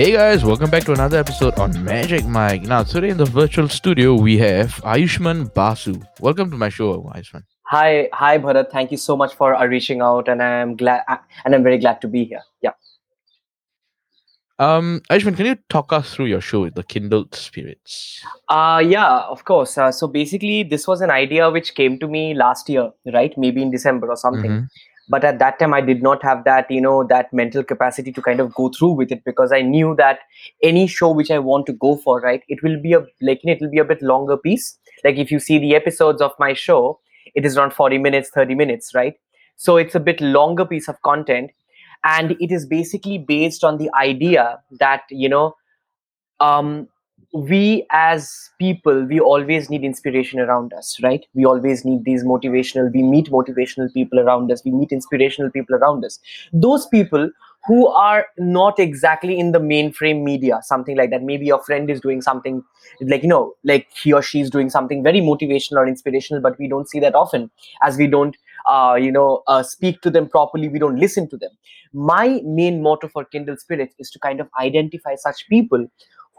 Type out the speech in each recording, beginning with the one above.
Hey guys, welcome back to another episode on Magic Mic. Now, today in the virtual studio, we have Ayushman Basu. Welcome to my show, Ayushman. Hi, hi, Bharath. Thank you so much for uh, reaching out, and I'm glad, uh, and I'm very glad to be here. Yeah. Um, Ayushman, can you talk us through your show, The Kindled Spirits? Uh, yeah, of course. Uh, so basically, this was an idea which came to me last year, right? Maybe in December or something. Mhm. But at that time, I did not have that, you know, that mental capacity to kind of go through with it because I knew that any show which I want to go for, right, it will be a like it will be a bit longer piece. Like if you see the episodes of my show, it is around 40 minutes, 30 minutes, right? So it's a bit longer piece of content. And it is basically based on the idea that, you know, um, we as people we always need inspiration around us right? We always need these motivational we meet motivational people around us we meet inspirational people around us. Those people who are not exactly in the mainframe media something like that. Maybe your friend is doing something like you know like he or she is doing something very motivational or inspirational but we don't see that often as we don't uh, you know uh, speak to them properly we don't listen to them. My main motto for Kindled Spirit is to kind of identify such people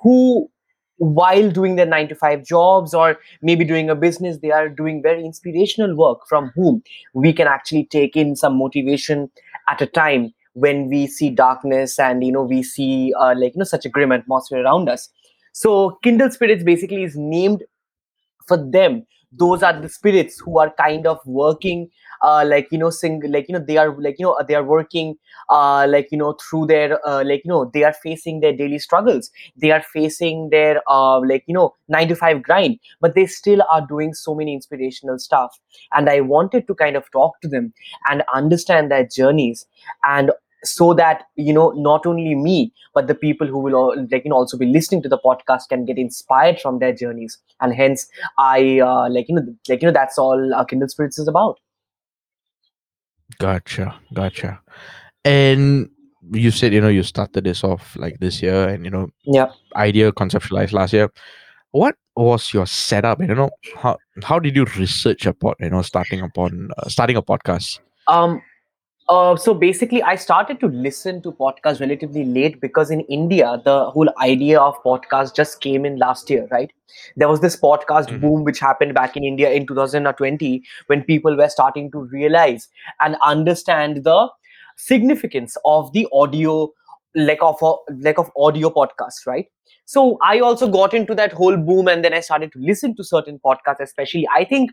who while doing their 9 to 5 jobs or maybe doing a business they are doing very inspirational work from whom we can actually take in some motivation at a time when we see darkness and you know we see uh, like you know such a grim atmosphere around us. So Kindled Spirits basically is named for them. Those are the spirits who are kind of working uh, like you know sing like you know they are like you know they are working uh, like you know through their uh, like you know they are facing their daily struggles they are facing their uh, like you know 9 to 5 grind but they still are doing so many inspirational stuff and i wanted to kind of talk to them and understand their journeys and so that you know not only me but the people who will all, like you know also be listening to the podcast can get inspired from their journeys and hence i uh, like you know like you know that's all uh, Kindled Spirits is about Gotcha, gotcha. And you said, you know, you started this off like this year and, you know, yeah idea conceptualized last year. What was your setup? You know, how how did you research about, you know, starting upon uh, starting a podcast? um uh, so basically i started to listen to podcasts relatively late because in india the whole idea of podcast just came in last year right there was this podcast Mhm. boom which happened back in india in 2020 when people were starting to realize and understand the significance of the audio like of a like of audio podcasts right so i also got into that whole boom and then i started to listen to certain podcasts especially i think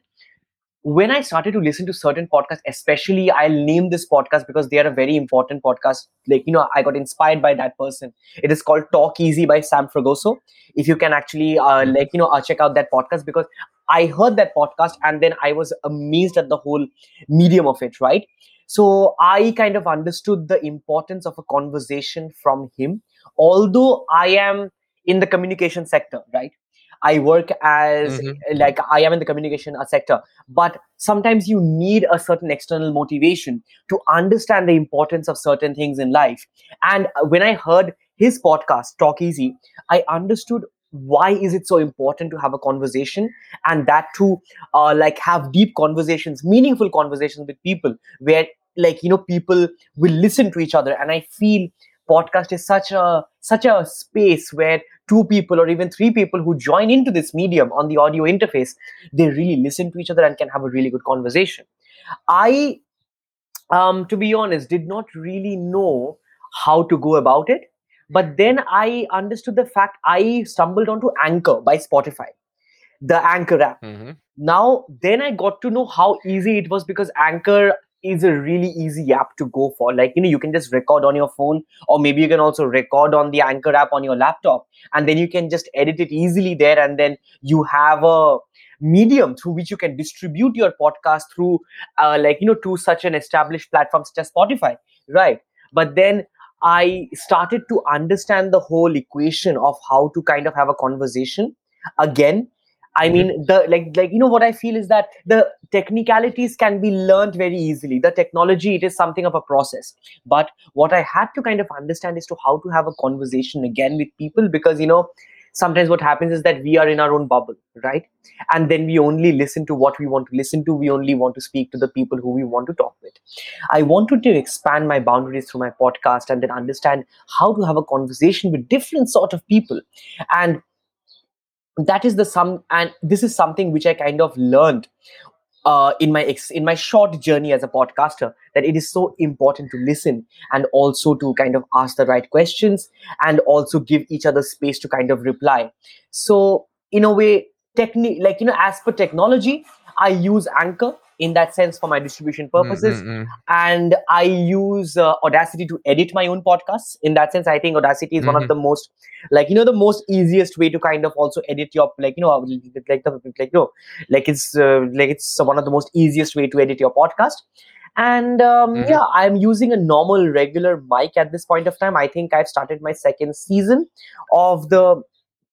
when I started to listen to certain podcasts, especially I'll name this podcast because they are a very important podcast. Like, you know, I got inspired by that person. It is called Talk Easy by Sam Fragoso. If you can actually, uh, like, you know, uh, check out that podcast because I heard that podcast and then I was amazed at the whole medium of it, right? So I kind of understood the importance of a conversation from him. Although I am in the communication sector, right? I work as Mhm. like I am in the communication uh, sector, but sometimes you need a certain external motivation to understand the importance of certain things in life. And uh, when I heard his podcast, Talk Easy, I understood why is it so important to have a conversation and that to uh, like have deep conversations meaningful conversations with people where like you know people will listen to each other and i feel podcast is such a such a space where two people or even three people who join into this medium on the audio interface they really listen to each other and can have a really good conversation i um to be honest did not really know how to go about it but then i understood the fact i stumbled onto anchor by spotify the anchor app Mm-hmm. now then i got to know how easy it was because anchor is a really easy app to go for. Like you know you can just record on your phone or maybe you can also record on the anchor app on your laptop and then you can just edit it easily there and then you have a medium through which you can distribute your podcast through uh, like you know to such an established platform such as spotify right? But then i started to understand the whole equation of how to kind of have a conversation. Again I mean, the like like you know what I feel is that the technicalities can be learned very easily. The technology it is something of a process. But what I had to kind of understand is to how to have a conversation again with people because you know sometimes what happens is that we are in our own bubble right? And then we only listen to what we want to listen to. We only want to speak to the people who we want to talk with. I wanted to expand my boundaries through my podcast and then understand how to have a conversation with different sort of people. And that is the sum and this is something which i kind of learned uh, in my ex- in my short journey as a podcaster that it is so important to listen and also to kind of ask the right questions and also give each other space to kind of reply. So in a way technique like you know as per technology i use anchor in that sense for my distribution purposes Mm, mm, mm. and i use uh, audacity to edit my own podcasts in that sense i think audacity is one of Mhm. the most like you know the most easiest way to kind of also edit your like you know like the like you know like it's uh, like it's one of the most easiest way to edit your podcast and um, Mhm. yeah i'm using a normal regular mic at this point of time i think i've started my second season of the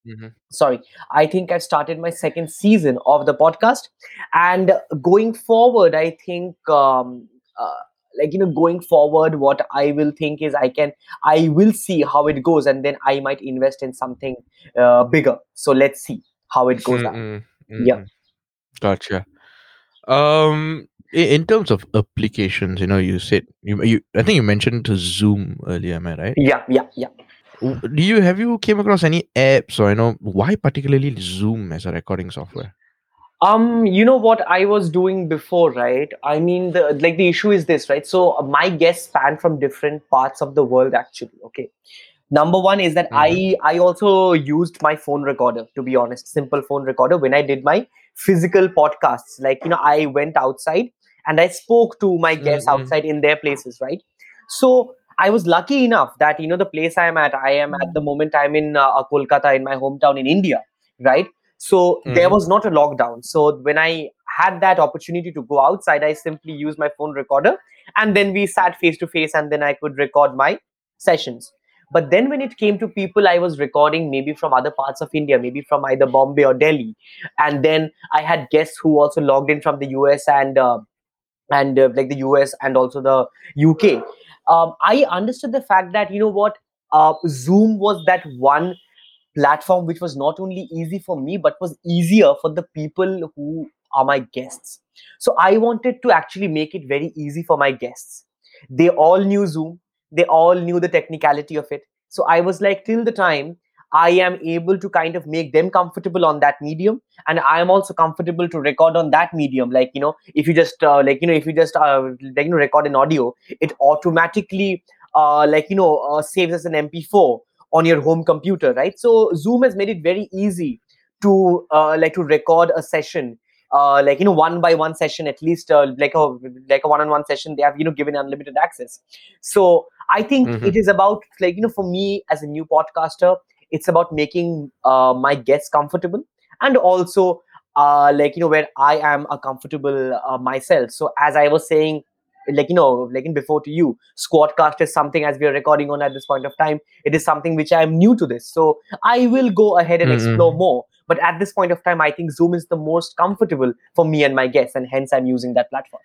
Mhm. sorry i think i've started my second season of the podcast and going forward i think um uh, like you know going forward what i will think is i can i will see how it goes and then i might invest in something uh, bigger so let's see how it goes out Mm, mm, Yeah. mm. Gotcha. Um, in terms of applications, you know, you said you, you I think you mentioned to Zoom earlier, am I right? yeah yeah yeah Do you have you came across any apps or you know why particularly Zoom as a recording software? um you know what i was doing before right? I mean the like the issue is this right? So uh, my guests span from different parts of the world actually okay? Number one is that i i also used my phone recorder to be honest simple phone recorder when i did my physical podcasts. Like you know i went outside and i spoke to my guests Mhm. outside in their places right? So i was lucky enough that you know the place i am at i am at the moment i'm in uh, kolkata in my hometown in india right? So there Mhm. was not a lockdown. So when i had that opportunity to go outside i simply used my phone recorder and then we sat face to face and then i could record my sessions. But then when it came to people i was recording maybe from other parts of india maybe from either bombay or delhi. And then i had guests who also logged in from the us and uh, and uh, like the us and also the uk um, i understood the fact that you know what uh, zoom was that one platform which was not only easy for me but was easier for the people who are my guests. So i wanted to actually make it very easy for my guests. They all knew zoom. They all knew the technicality of it. So i was like till the time i am able to kind of make them comfortable on that medium and i am also comfortable to record on that medium. Like you know if you just uh, like you know if you just uh, like you know record an audio it automatically uh, like you know uh, saves as an mp4 on your home computer right? So zoom has made it very easy to uh, like to record a session uh, like you know one by one session at least uh, like a like a one-on-one session they have you know given unlimited access. So i think Mhm. it is about like you know for me as a new podcaster it's about making uh, my guests comfortable and also uh, like you know where i am a comfortable uh, myself. So as i was saying like you know like in before to you squadcast is something as we are recording on at this point of time it is something which i am new to this. So i will go ahead and Mm-mm. explore more. But at this point of time i think zoom is the most comfortable for me and my guests and hence i'm using that platform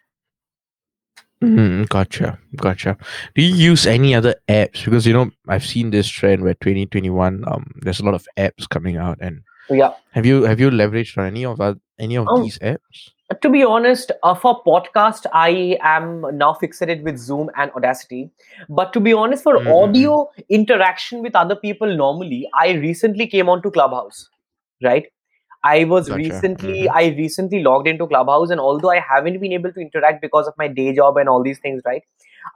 Mm, gotcha, gotcha. Do you use any other apps? Because you know I've seen this trend where 2021, um, there's a lot of apps coming out, and yeah have you have you leveraged on any of that, any of Um, these apps? to be honest uh, for podcast i am now fixated with zoom and audacity but to be honest for mm. audio interaction with other people normally i recently came onto clubhouse right i was Gotcha. recently Mhm. i recently logged into clubhouse and although i haven't been able to interact because of my day job and all these things right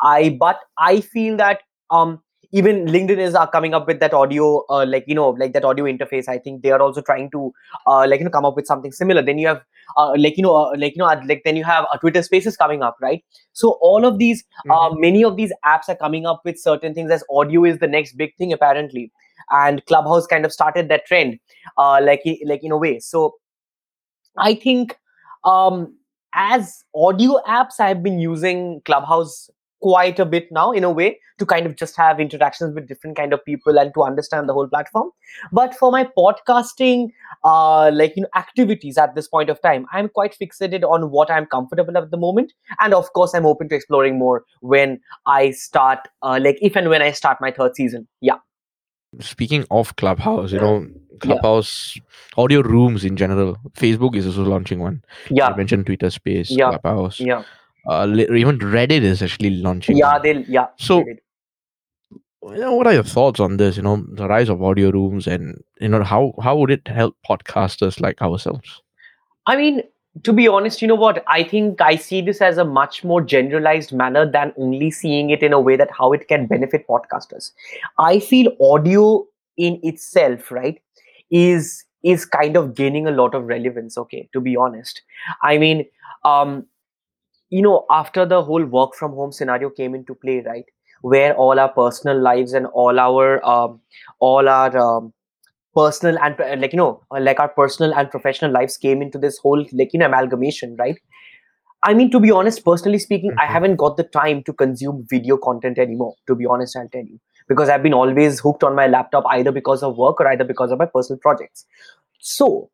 i but i feel that um even linkedin is uh, coming up with that audio uh, like you know like that audio interface i think they are also trying to uh, like you know come up with something similar then you have uh, like you know uh, like you know like then you have uh, twitter spaces coming up right so all of these uh, Mhm. many of these apps are coming up with certain things as audio is the next big thing apparently and clubhouse kind of started that trend uh, like like in a way. So i think um as audio apps i've been using clubhouse quite a bit now in a way to kind of just have interactions with different kind of people and to understand the whole platform. But for my podcasting uh like you know activities at this point of time i'm quite fixated on what i'm comfortable at the moment. And of course i'm open to exploring more when i start uh, like if and when i start my third season. Yeah Speaking of Clubhouse, you know, Clubhouse, audio rooms in general. Facebook is also launching one. yeah I mentioned Twitter Space, Yeah. Clubhouse. yeah Uh, even Reddit is actually launching. yeah they'll yeah So- they. You know, what are your thoughts on this? You know, the rise of audio rooms, and you know how how would it help podcasters like ourselves? I mean, to be honest, you know what? I think I see this as a much more generalized manner than only seeing it in a way that how it can benefit podcasters. I feel audio in itself, right, is is kind of gaining a lot of relevance. Okay, to be honest, I mean, um, you know, after the whole work from home scenario came into play, right, where all our personal lives and all our um, all our um, personal and uh, like you know uh, like our personal and professional lives came into this whole like you know amalgamation right? I mean to be honest personally speaking i Mhm. haven't got the time to consume video content anymore to be honest i'll tell you. Because i've been always hooked on my laptop either because of work or either because of my personal projects. So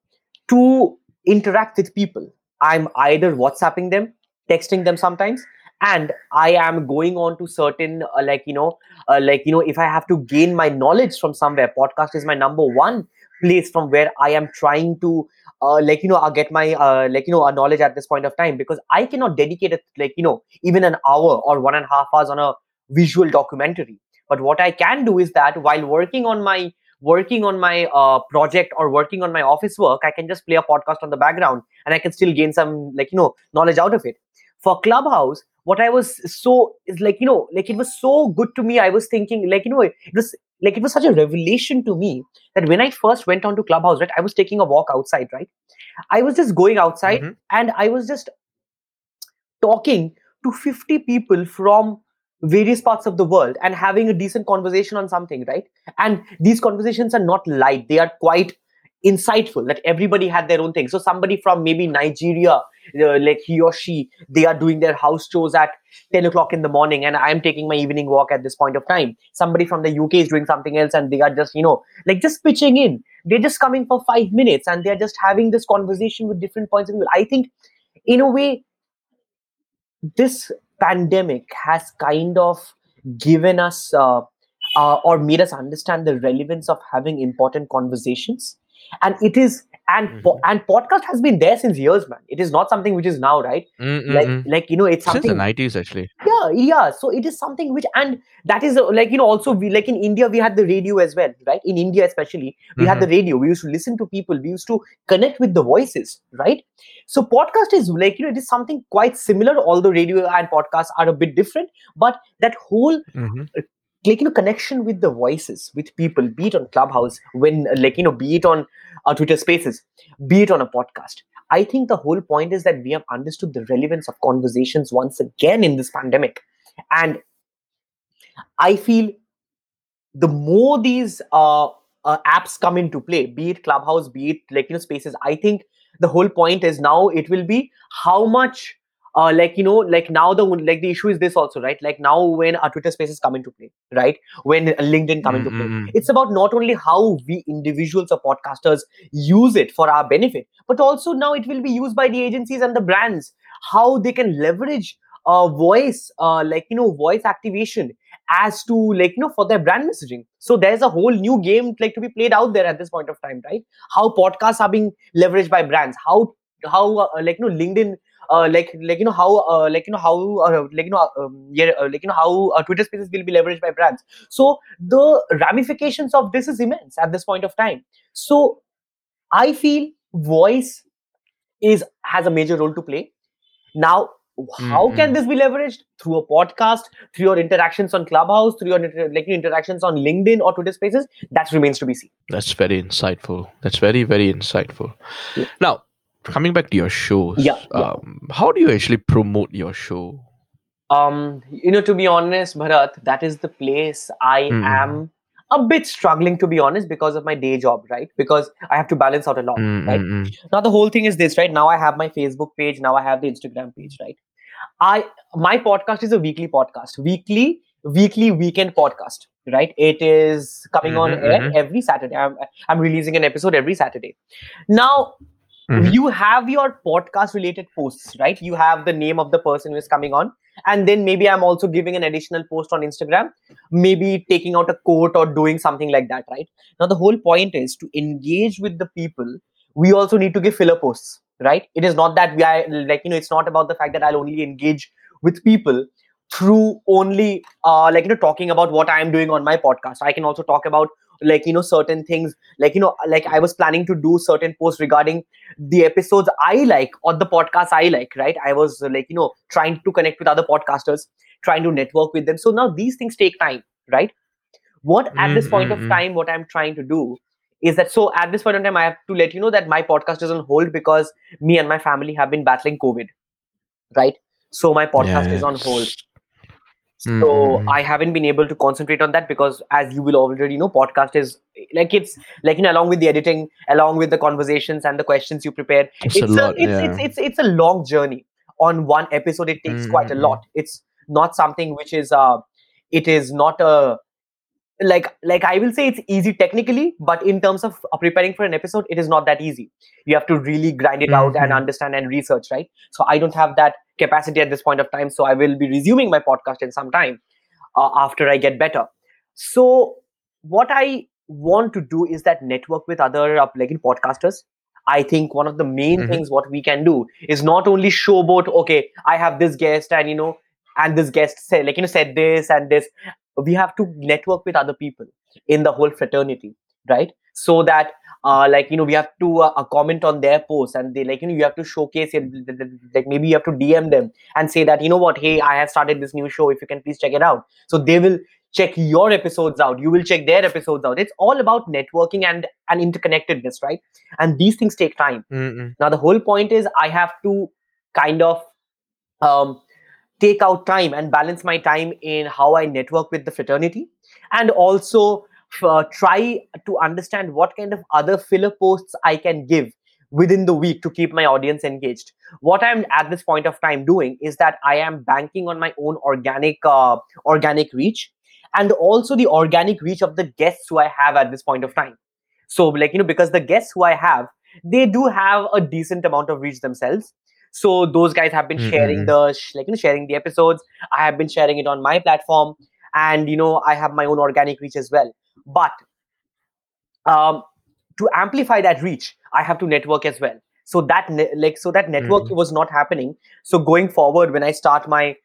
to interact with people i'm either whatsapping them texting them sometimes and i am going on to certain uh, like you know uh, like you know if i have to gain my knowledge from somewhere podcast is my number one place from where i am trying to uh, like you know uh, get my uh, like you know a knowledge at this point of time. Because i cannot dedicate it like you know even an hour or one and a half hours on a visual documentary. But what i can do is that while working on my working on my uh, project or working on my office work i can just play a podcast on the background and i can still gain some like you know knowledge out of it. For clubhouse what i was so is like you know like it was so good to me i was thinking like you know it was like it was such a revelation to me that when i first went on to clubhouse right i was taking a walk outside right? I was just going outside Mhm. and i was just talking to 50 people from various parts of the world and having a decent conversation on something right? And these conversations are not light they are quite insightful that everybody had their own thing. So somebody from maybe nigeria uh, like he or she they are doing their house chores at 10 o'clock in the morning and i'm taking my evening walk at this point of time. Somebody from the uk is doing something else and they are just you know like just pitching in. They're just coming for five minutes and they're just having this conversation with different points of view. I think in a way this pandemic has kind of given us uh, uh, or made us understand the relevance of having important conversations. And it is and po- and podcast has been there since years man. It is not something which is now right? Like Mm-mm-mm. like you know it's something Since the nineties, actually. yeah yeah. So it is something which and that is uh, like you know also we like in india we had the radio as well right? In india especially we had the radio. We used to listen to people. We used to connect with the voices right? So podcast is like you know it is something quite similar although radio and podcasts are a bit different but that whole Mhm. Like you know connection with the voices with people be it on clubhouse when like you know be it on uh, twitter spaces be it on a podcast. I think the whole point is that we have understood the relevance of conversations once again in this pandemic. And i feel the more these uh, uh, apps come into play be it clubhouse be it like you know spaces i think the whole point is now it will be how much uh, like you know like now the like the issue is this also right? Like now when our twitter spaces come into play right? When linkedin come into play. It's about not only how we individuals or podcasters use it for our benefit but also now it will be used by the agencies and the brands. How they can leverage uh, voice uh, like you know voice activation as to like you know for their brand messaging. So there's a whole new game like to be played out there at this point of time right? How podcasts are being leveraged by brands. How how uh, like you know linkedin like like you know how uh, like you know how uh, like you know um, yeah uh, like you know how uh, twitter spaces will be leveraged by brands so the ramifications of this is immense at this point of time so i feel voice is has a major role to play now how can Mm-mm. this be leveraged through a podcast through your interactions on clubhouse through your like interactions on linkedin or twitter spaces that remains to be seen That's very insightful. That's very, very insightful. Yeah. Now, coming back to your shows, Yeah, yeah. Um, how do you actually promote your show? um you know to be honest Bharath that is the place i Mm-mm. am a bit struggling to be honest because of my day job right because i have to balance out a lot right Mm-mm-mm. now the whole thing is this right now i have my facebook page now i have the instagram page right i my podcast is a weekly podcast weekly weekly weekend podcast right it is coming on Mhm, air mhm. every saturday I'm, I'm releasing an episode every saturday now Mhm. you have your podcast related posts right? You have the name of the person who is coming on. And then maybe i'm also giving an additional post on instagram maybe taking out a quote or doing something like that right? Now the whole point is to engage with the people we also need to give filler posts right? It is not that we are like you know it's not about the fact that i'll only engage with people through only uh like you know talking about what i am doing on my podcast. I can also talk about like you know certain things like you know like i was planning to do certain posts regarding the episodes I like or the podcasts I like, right? I was like, you know, trying to connect with other podcasters, trying to network with them. So now these things take time, right? What at this point of Mm, mm, mm. time, what I'm trying to do is that so at this point in time, I have to let you know that my podcast is on hold because me and my family have been battling COVID, right? So my podcast is on hold. Mm, So mm, mm. I haven't been able to concentrate on that because, as you will already know, podcast is like it's like you know, along with the editing, along with the conversations and the questions you prepare, It's it's a lot, it's, yeah. it's it's it's a long journey. On one episode, it takes quite a Mm, mm, lot. It's not something which is uh, it is not a like like I will say it's easy technically, but in terms of uh, preparing for an episode, it is not that easy. You have to really grind it out and Mhm. understand and research, right? So I don't have that capacity at this point of time. So I will be resuming my podcast in some time uh, after I get better. So what I want to do is that network with other uh, like podcasters. I think one of the main Mhm. things what we can do is not only showboat. Okay, I have this guest, and you know, and this guest said like you know said this and this. We have to network with other people in the whole fraternity, right? So that uh, like you know we have to uh, uh, comment on their posts and they like you know you have to showcase it like maybe you have to dm them and say that you know what? Hey i have started this new show. If you can please check it out. So they will check your episodes out. You will check their episodes out. It's all about networking and and interconnectedness right? And these things take time. Mm, mm. now the whole point is i have to kind of um, take out time and balance my time in how i network with the fraternity and also uh, try to understand what kind of other filler posts i can give within the week to keep my audience engaged. What i'm at this point of time doing is that i am banking on my own organic uh, organic reach and also the organic reach of the guests who i have at this point of time. So like you know because the guests who i have they do have a decent amount of reach themselves. So those guys have been Mm, sharing mm, the like you know sharing the episodes. I have been sharing it on my platform and you know i have my own organic reach as well but um to amplify that reach i have to network as well so that ne- like so that network Mhm. was not happening so going forward when i start my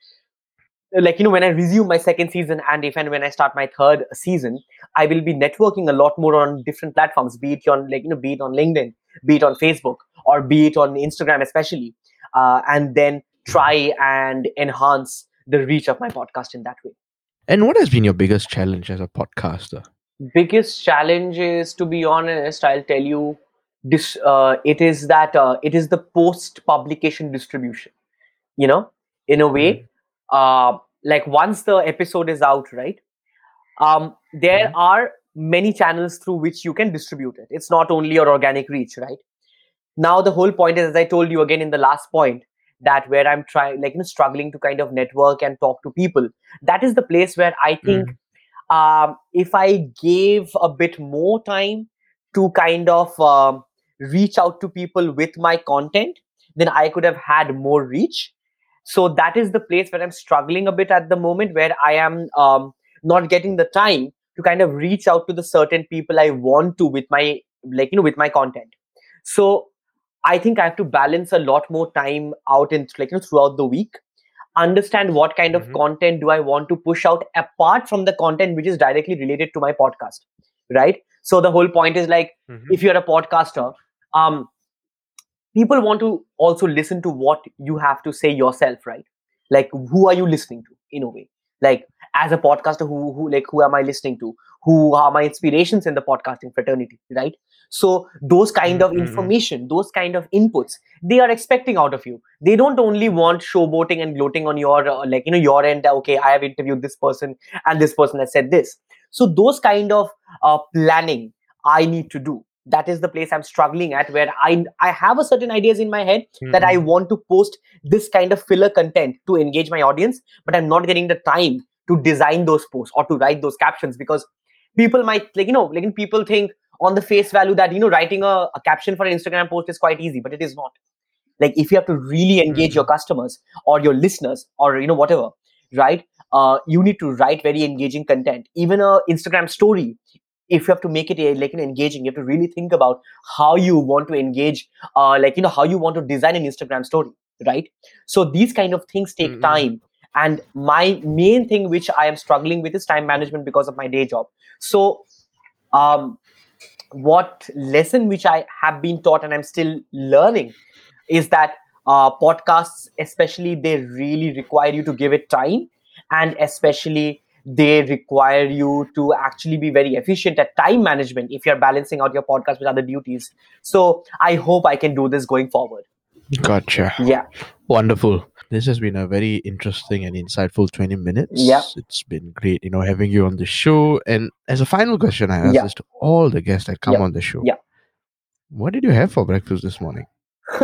like you know when i resume my second season and if and when i start my third season i will be networking a lot more on different platforms be it on like you know be it on linkedin be it on facebook or be it on instagram especially uh, and then try and enhance the reach of my podcast in that way And what has been your biggest challenge as a podcaster? Biggest challenge is to be honest i'll tell you this uh, it is that uh, it is the post publication distribution you know? In a way uh, like once the episode is out right um, there Mhm. are many channels through which you can distribute it. It's not only your organic reach right? Now the whole point is as i told you again in the last point that where i'm trying like you know struggling to kind of network and talk to people that is the place where i think um, if I gave a bit more time to kind of um, reach out to people with my content, then I could have had more reach. So that is the place where I'm struggling a bit at the moment, where I am um, not getting the time to kind of reach out to the certain people I want to with my like you know with my content. So I think I have to balance a lot more time out in like you know throughout the week understand what kind of Mhm. content do I want to push out apart from the content which is directly related to my podcast, right? So the whole point is like Mhm. if you're a podcaster, um, people want to also listen to what you have to say yourself, right? Like who are you listening to in a way? Like as a podcaster, who who like who am I listening to? Who are my inspirations in the podcasting fraternity, right? So those kind of Mm, mm, mm. information, those kind of inputs, they are expecting out of you. They don't only want showboating and gloating on your uh, like you know your end. Okay, I have interviewed this person and this person has said this. So those kind of uh, planning I need to do. That is the place I'm struggling at, where I I have a certain ideas in my head that I Mhm. want to post this kind of filler content to engage my audience, but I'm not getting the time to design those posts or to write those captions because people might like you know like people think on the face value that you know writing a, a caption for an instagram post is quite easy but it is not like if you have to really engage Mhm. your customers or your listeners or you know whatever right uh, you need to write very engaging content even a instagram story if you have to make it a, like an engaging you have to really think about how you want to engage uh, like you know how you want to design an instagram story right so these kind of things take Mhm. time and my main thing which i am struggling with is time management because of my day job. So um what lesson which i have been taught and i'm still learning is that uh, podcasts especially they really require you to give it time and especially they require you to actually be very efficient at time management if you're balancing out your podcast with other duties. So i hope i can do this going forward Gotcha. yeah Wonderful. This has been a very interesting and insightful 20 minutes. Yeah. It's been great, you know, having you on the show. And as a final question, I ask Yeah. this to all the guests that come Yeah. on the show. Yeah. What did you have for breakfast this morning?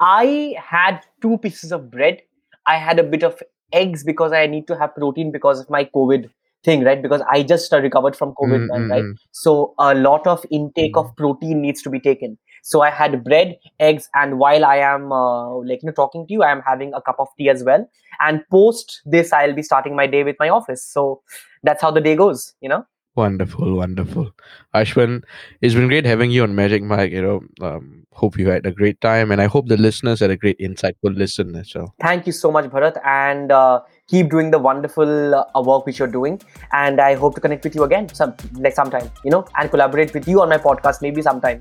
I had two pieces of bread. I had a bit of eggs because I need to have protein because of my COVID thing, right? Because I just recovered from COVID, Mm, man, mm, right? mm. So a lot of intake of protein needs to be taken. So I had bread, eggs, and while I am uh, like you know talking to you, I am having a cup of tea as well. And post this, I'll be starting my day with my office. So that's how the day goes, you know. Wonderful, wonderful. Ashwin, it's been great having you on Magic Mic. You know, um, hope you had a great time, and I hope the listeners had a great insightful listen as well. Thank you so much, Bharath, and uh, keep doing the wonderful uh, work which you're doing. And I hope to connect with you again some like sometime, you know, and collaborate with you on my podcast maybe sometime.